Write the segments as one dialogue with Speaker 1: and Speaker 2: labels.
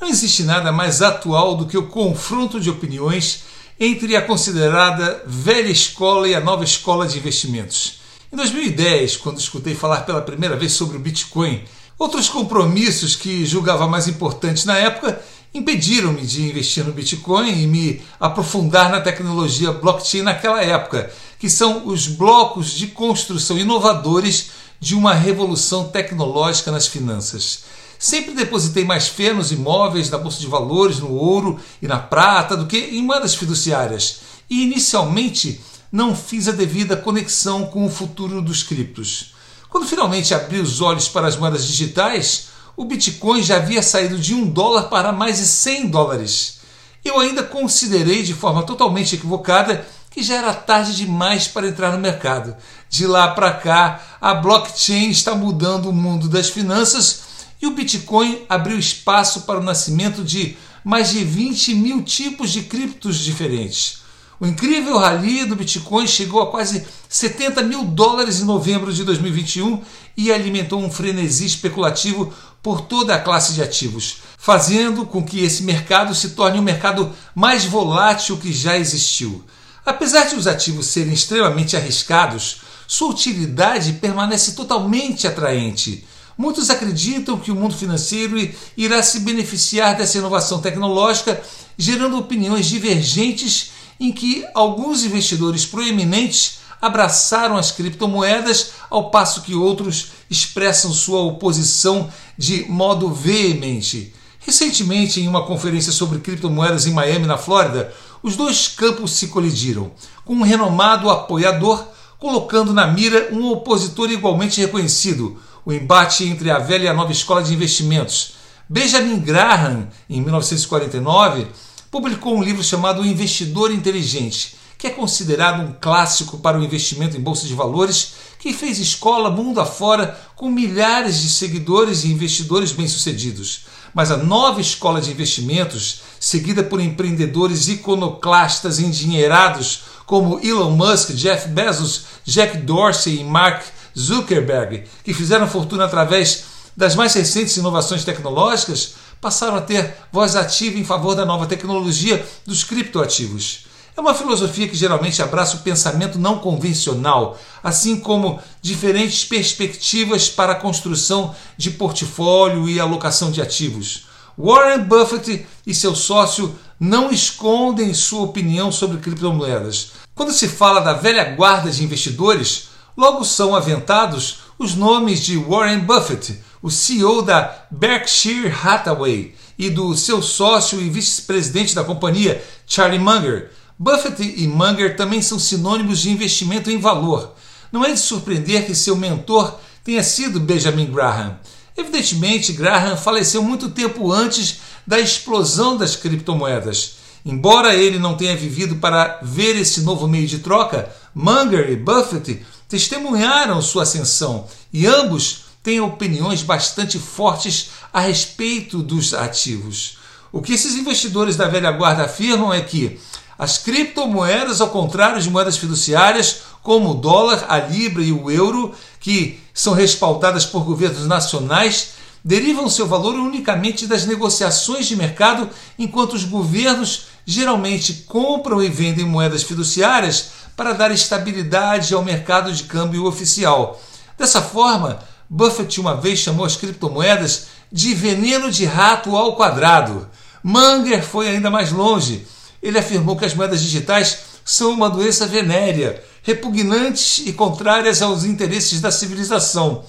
Speaker 1: Não existe nada mais atual do que o confronto de opiniões entre a considerada velha escola e a nova escola de investimentos. Em 2010, quando escutei falar pela primeira vez sobre o Bitcoin, outros compromissos que julgava mais importantes na época impediram-me de investir no Bitcoin e me aprofundar na tecnologia blockchain naquela época, que são os blocos de construção inovadores de uma revolução tecnológica nas finanças. Sempre depositei mais fé nos imóveis, na bolsa de valores, no ouro e na prata do que em moedas fiduciárias. E inicialmente não fiz a devida conexão com o futuro dos criptos. Quando finalmente abri os olhos para as moedas digitais, o Bitcoin já havia saído de um dólar para mais de 100 dólares. Eu ainda considerei de forma totalmente equivocada que já era tarde demais para entrar no mercado. De lá para cá, a blockchain está mudando o mundo das finanças e o Bitcoin abriu espaço para o nascimento de mais de 20 mil tipos de criptos diferentes. O incrível rally do Bitcoin chegou a quase 70 mil dólares em novembro de 2021 e alimentou um frenesi especulativo por toda a classe de ativos, fazendo com que esse mercado se torne o um mercado mais volátil que já existiu. Apesar de os ativos serem extremamente arriscados, sua utilidade permanece totalmente atraente. Muitos acreditam que o mundo financeiro irá se beneficiar dessa inovação tecnológica, gerando opiniões divergentes em que alguns investidores proeminentes abraçaram as criptomoedas, ao passo que outros expressam sua oposição de modo veemente. Recentemente, em uma conferência sobre criptomoedas em Miami, na Flórida, os dois campos se colidiram, com um renomado apoiador colocando na mira um opositor igualmente reconhecido, o embate entre a velha e a nova escola de investimentos. Benjamin Graham, em 1949, publicou um livro chamado O Investidor Inteligente, que é considerado um clássico para o investimento em bolsa de valores, que fez escola mundo afora com milhares de seguidores e investidores bem-sucedidos. Mas a nova escola de investimentos, seguida por empreendedores iconoclastas endinheirados como Elon Musk, Jeff Bezos, Jack Dorsey e Mark Zuckerberg, que fizeram fortuna através das mais recentes inovações tecnológicas, passaram a ter voz ativa em favor da nova tecnologia dos criptoativos. É uma filosofia que geralmente abraça o pensamento não convencional, assim como diferentes perspectivas para a construção de portfólio e alocação de ativos. Warren Buffett e seu sócio não escondem sua opinião sobre criptomoedas. Quando se fala da velha guarda de investidores, logo são aventados os nomes de Warren Buffett, o CEO da Berkshire Hathaway, e do seu sócio e vice-presidente da companhia, Charlie Munger. Buffett e Munger também são sinônimos de investimento em valor. Não é de surpreender que seu mentor tenha sido Benjamin Graham. Evidentemente, Graham faleceu muito tempo antes da explosão das criptomoedas. Embora ele não tenha vivido para ver esse novo meio de troca, Munger e Buffett testemunharam sua ascensão e ambos têm opiniões bastante fortes a respeito dos ativos. O que esses investidores da velha guarda afirmam é que as criptomoedas, ao contrário de moedas fiduciárias, como o dólar, a libra e o euro, que são respaldadas por governos nacionais, derivam seu valor unicamente das negociações de mercado, enquanto os governos geralmente compram e vendem moedas fiduciárias para dar estabilidade ao mercado de câmbio oficial. Dessa forma, Buffett uma vez chamou as criptomoedas de veneno de rato ao quadrado. Munger foi ainda mais longe. Ele afirmou que as moedas digitais são uma doença venérea, repugnantes e contrárias aos interesses da civilização.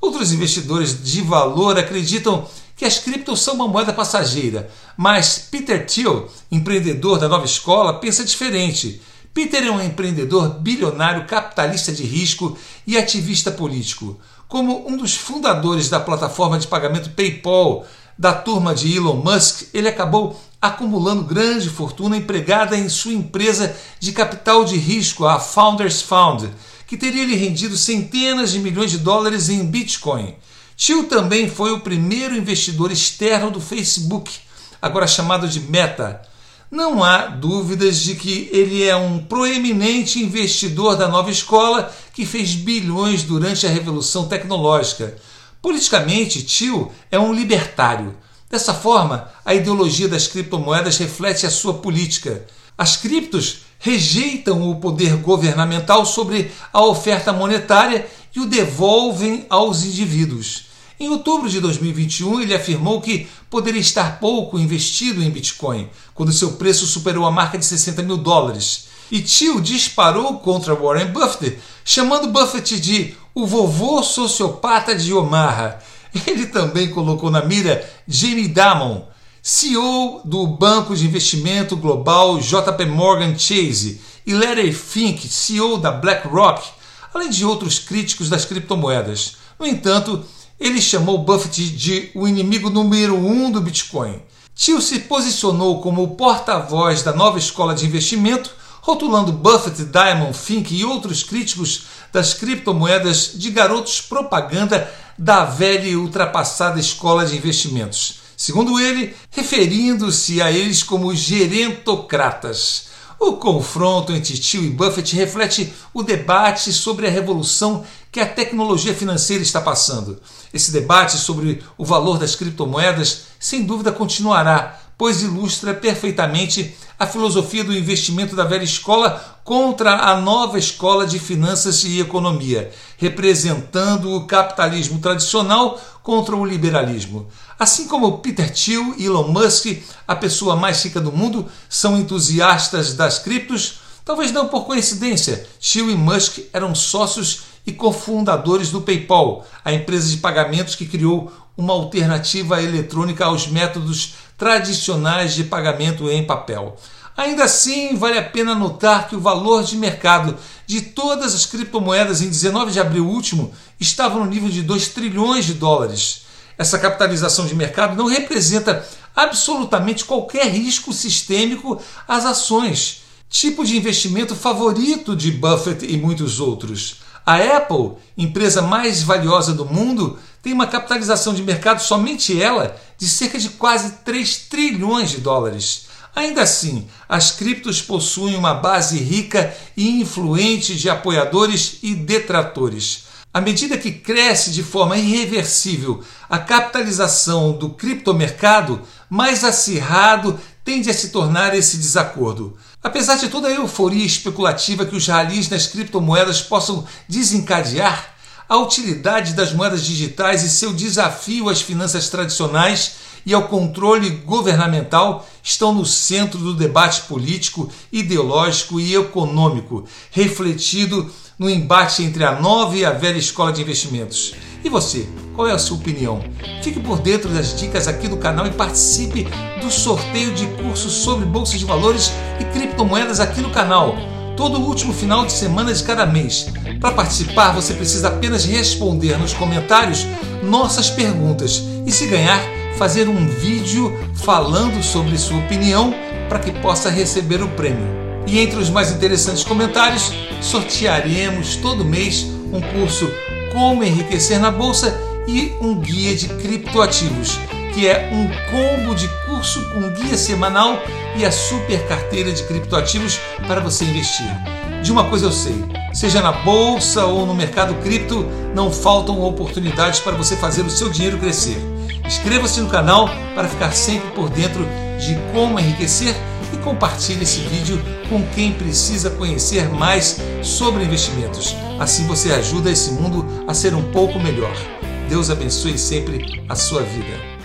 Speaker 1: Outros investidores de valor acreditam que as criptos são uma moeda passageira, mas Peter Thiel, empreendedor da nova escola, pensa diferente. Peter é um empreendedor bilionário, capitalista de risco e ativista político. Como um dos fundadores da plataforma de pagamento PayPal, da turma de Elon Musk, ele acabou acumulando grande fortuna empregada em sua empresa de capital de risco, a Founders Fund, que teria lhe rendido centenas de milhões de dólares em Bitcoin. Tio também foi o primeiro investidor externo do Facebook, agora chamado de Meta. Não há dúvidas de que ele é um proeminente investidor da nova escola que fez bilhões durante a revolução tecnológica. Politicamente, Tio é um libertário Dessa forma, a ideologia das criptomoedas reflete a sua política. As criptos rejeitam o poder governamental sobre a oferta monetária e o devolvem aos indivíduos. Em outubro de 2021, ele afirmou que poderia estar pouco investido em Bitcoin, quando seu preço superou a marca de 60 mil dólares. E Tio disparou contra Warren Buffett, chamando Buffett de o vovô sociopata de Omaha. Ele também colocou na mira Jamie Dimon, CEO do banco de investimento global JP Morgan Chase, e Larry Fink, CEO da BlackRock, além de outros críticos das criptomoedas. No entanto, ele chamou Buffett de o inimigo número um do Bitcoin. Tio se posicionou como o porta-voz da nova escola de investimento, rotulando Buffett, Diamond, Fink e outros críticos das criptomoedas de garotos propaganda da velha e ultrapassada escola de investimentos. Segundo ele, referindo-se a eles como gerentocratas. O confronto entre Tio e Buffett reflete o debate sobre a revolução que a tecnologia financeira está passando. Esse debate sobre o valor das criptomoedas, sem dúvida, continuará, pois ilustra perfeitamente a filosofia do investimento da velha escola contra a nova escola de finanças e economia, representando o capitalismo tradicional contra o liberalismo. Assim como Peter Thiel e Elon Musk, a pessoa mais rica do mundo, são entusiastas das criptos, talvez não por coincidência, Thiel e Musk eram sócios e cofundadores do PayPal, a empresa de pagamentos que criou uma alternativa eletrônica aos métodos tradicionais de pagamento em papel. Ainda assim, vale a pena notar que o valor de mercado de todas as criptomoedas em 19 de abril último estava no nível de 2 trilhões de dólares. Essa capitalização de mercado não representa absolutamente qualquer risco sistêmico às ações, tipo de investimento favorito de Buffett e muitos outros. A Apple, empresa mais valiosa do mundo, tem uma capitalização de mercado, somente ela, de cerca de quase 3 trilhões de dólares. Ainda assim, as criptos possuem uma base rica e influente de apoiadores e detratores. À medida que cresce de forma irreversível a capitalização do criptomercado, mais acirrado tende a se tornar esse desacordo. Apesar de toda a euforia especulativa que os ralis nas criptomoedas possam desencadear, a utilidade das moedas digitais e seu desafio às finanças tradicionais e ao controle governamental estão no centro do debate político, ideológico e econômico, refletido no embate entre a nova e a velha escola de investimentos. E você, qual é a sua opinião? Fique por dentro das dicas aqui do canal e participe do sorteio de cursos sobre bolsas de valores e criptomoedas aqui no canal, todo o último final de semana de cada mês. Para participar, você precisa apenas responder nos comentários nossas perguntas e, se ganhar, fazer um vídeo falando sobre sua opinião para que possa receber o prêmio. E entre os mais interessantes comentários, sortearemos todo mês um curso Como Enriquecer na Bolsa e um guia de criptoativos, que é um combo de curso com guia semanal e a super carteira de criptoativos para você investir. De uma coisa eu sei, seja na bolsa ou no mercado cripto, não faltam oportunidades para você fazer o seu dinheiro crescer. Inscreva-se no canal para ficar sempre por dentro de como enriquecer e compartilhe esse vídeo com quem precisa conhecer mais sobre investimentos. Assim você ajuda esse mundo a ser um pouco melhor. Deus abençoe sempre a sua vida.